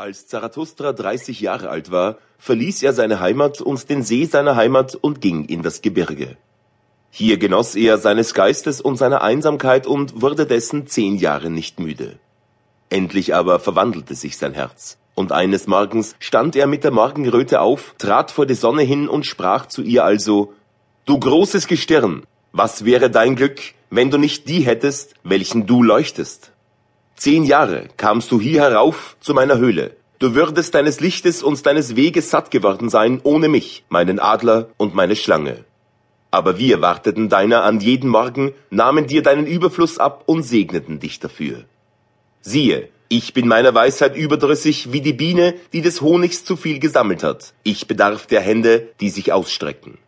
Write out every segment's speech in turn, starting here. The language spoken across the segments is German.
Als Zarathustra 30 Jahre alt war, verließ er seine Heimat und den See seiner Heimat und ging in das Gebirge. Hier genoss er seines Geistes und seiner Einsamkeit und wurde dessen zehn Jahre nicht müde. Endlich aber verwandelte sich sein Herz. Und eines Morgens stand er mit der Morgenröte auf, trat vor die Sonne hin und sprach zu ihr also, Du großes Gestirn, was wäre dein Glück, wenn du nicht die hättest, welchen du leuchtest? Zehn Jahre kamst du hier herauf zu meiner Höhle. Du würdest deines Lichtes und deines Weges satt geworden sein ohne mich, meinen Adler und meine Schlange. Aber wir warteten deiner an jeden Morgen, nahmen dir deinen Überfluss ab und segneten dich dafür. Siehe, ich bin meiner Weisheit überdrüssig wie die Biene, die des Honigs zu viel gesammelt hat. Ich bedarf der Hände, die sich ausstrecken.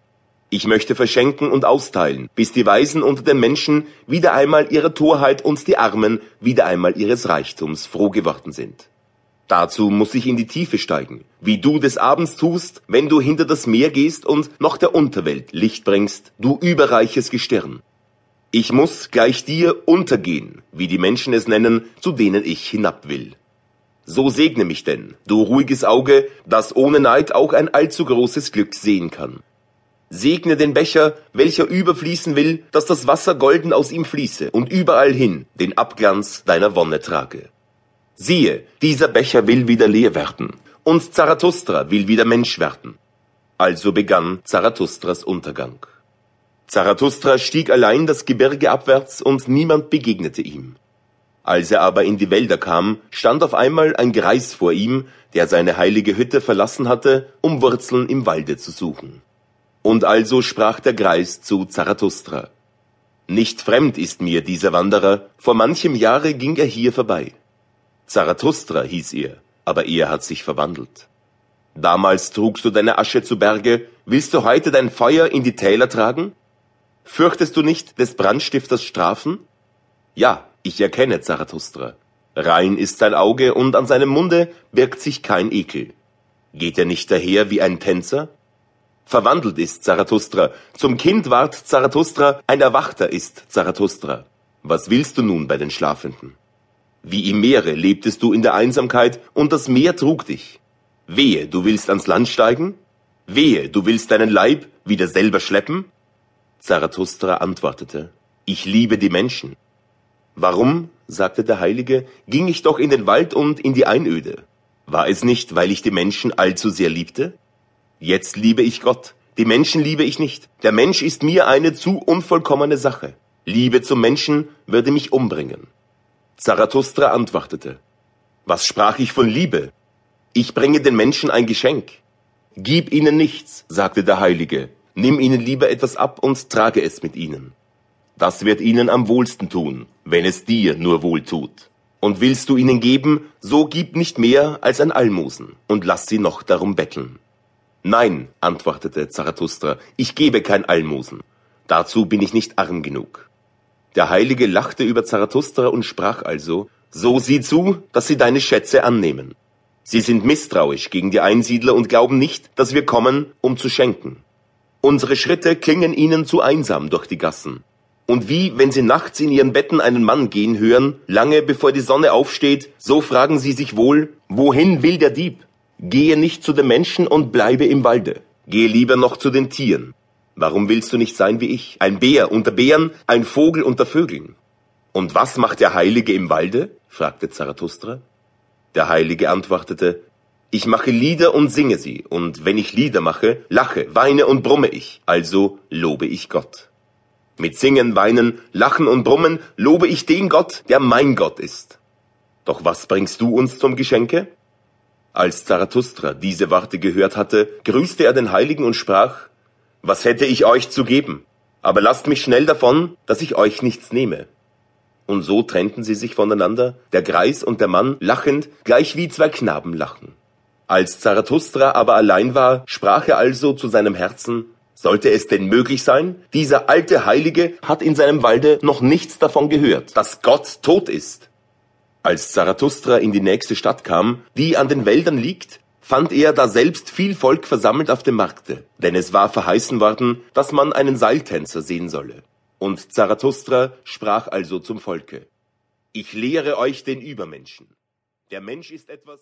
Ich möchte verschenken und austeilen, bis die Weisen unter den Menschen wieder einmal ihrer Torheit und die Armen wieder einmal ihres Reichtums froh geworden sind. Dazu muss ich in die Tiefe steigen, wie du des Abends tust, wenn du hinter das Meer gehst und noch der Unterwelt Licht bringst, du überreiches Gestirn. Ich muss gleich dir untergehen, wie die Menschen es nennen, zu denen ich hinab will. So segne mich denn, du ruhiges Auge, das ohne Neid auch ein allzu großes Glück sehen kann. Segne den Becher, welcher überfließen will, dass das Wasser golden aus ihm fließe und überall hin den Abglanz deiner Wonne trage. Siehe, dieser Becher will wieder leer werden, und Zarathustra will wieder Mensch werden. Also begann Zarathustras Untergang. Zarathustra stieg allein das Gebirge abwärts und niemand begegnete ihm. Als er aber in die Wälder kam, stand auf einmal ein Greis vor ihm, der seine heilige Hütte verlassen hatte, um Wurzeln im Walde zu suchen. Und also sprach der Greis zu Zarathustra. Nicht fremd ist mir dieser Wanderer, vor manchem Jahre ging er hier vorbei. Zarathustra hieß er, aber er hat sich verwandelt. Damals trugst du deine Asche zu Berge, willst du heute dein Feuer in die Täler tragen? Fürchtest du nicht des Brandstifters Strafen? Ja, ich erkenne Zarathustra. Rein ist sein Auge und an seinem Munde birgt sich kein Ekel. Geht er nicht daher wie ein Tänzer? Verwandelt ist Zarathustra. Zum Kind ward Zarathustra, ein Erwachter ist Zarathustra. Was willst du nun bei den Schlafenden? Wie im Meere lebtest du in der Einsamkeit und das Meer trug dich. Wehe, du willst ans Land steigen? Wehe, du willst deinen Leib wieder selber schleppen? Zarathustra antwortete, ich liebe die Menschen. Warum, sagte der Heilige, ging ich doch in den Wald und in die Einöde? War es nicht, weil ich die Menschen allzu sehr liebte? Jetzt liebe ich Gott. Die Menschen liebe ich nicht. Der Mensch ist mir eine zu unvollkommene Sache. Liebe zum Menschen würde mich umbringen. Zarathustra antwortete, Was sprach ich von Liebe? Ich bringe den Menschen ein Geschenk. Gib ihnen nichts, sagte der Heilige. Nimm ihnen lieber etwas ab und trage es mit ihnen. Das wird ihnen am wohlsten tun, wenn es dir nur wohl tut. Und willst du ihnen geben, so gib nicht mehr als ein Almosen und lass sie noch darum betteln. Nein, antwortete Zarathustra, ich gebe kein Almosen. Dazu bin ich nicht arm genug. Der Heilige lachte über Zarathustra und sprach also, so sieh zu, dass sie deine Schätze annehmen. Sie sind misstrauisch gegen die Einsiedler und glauben nicht, dass wir kommen, um zu schenken. Unsere Schritte klingen ihnen zu einsam durch die Gassen. Und wie, wenn sie nachts in ihren Betten einen Mann gehen hören, lange bevor die Sonne aufsteht, so fragen sie sich wohl, wohin will der Dieb? Gehe nicht zu den Menschen und bleibe im Walde. Gehe lieber noch zu den Tieren. Warum willst du nicht sein wie ich? Ein Bär unter Bären, ein Vogel unter Vögeln. Und was macht der Heilige im Walde? fragte Zarathustra. Der Heilige antwortete, ich mache Lieder und singe sie, und wenn ich Lieder mache, lache, weine und brumme ich, also lobe ich Gott. Mit Singen, Weinen, Lachen und Brummen lobe ich den Gott, der mein Gott ist. Doch was bringst du uns zum Geschenke? Als Zarathustra diese Worte gehört hatte, grüßte er den Heiligen und sprach, Was hätte ich euch zu geben? Aber lasst mich schnell davon, dass ich euch nichts nehme. Und so trennten sie sich voneinander, der Greis und der Mann lachend, gleich wie zwei Knaben lachen. Als Zarathustra aber allein war, sprach er also zu seinem Herzen, sollte es denn möglich sein? Dieser alte Heilige hat in seinem Walde noch nichts davon gehört, dass Gott tot ist. Als Zarathustra in die nächste Stadt kam, die an den Wäldern liegt, fand er da selbst viel Volk versammelt auf dem Markte, denn es war verheißen worden, dass man einen Seiltänzer sehen solle. Und Zarathustra sprach also zum Volke. Ich lehre euch den Übermenschen. Der Mensch ist etwas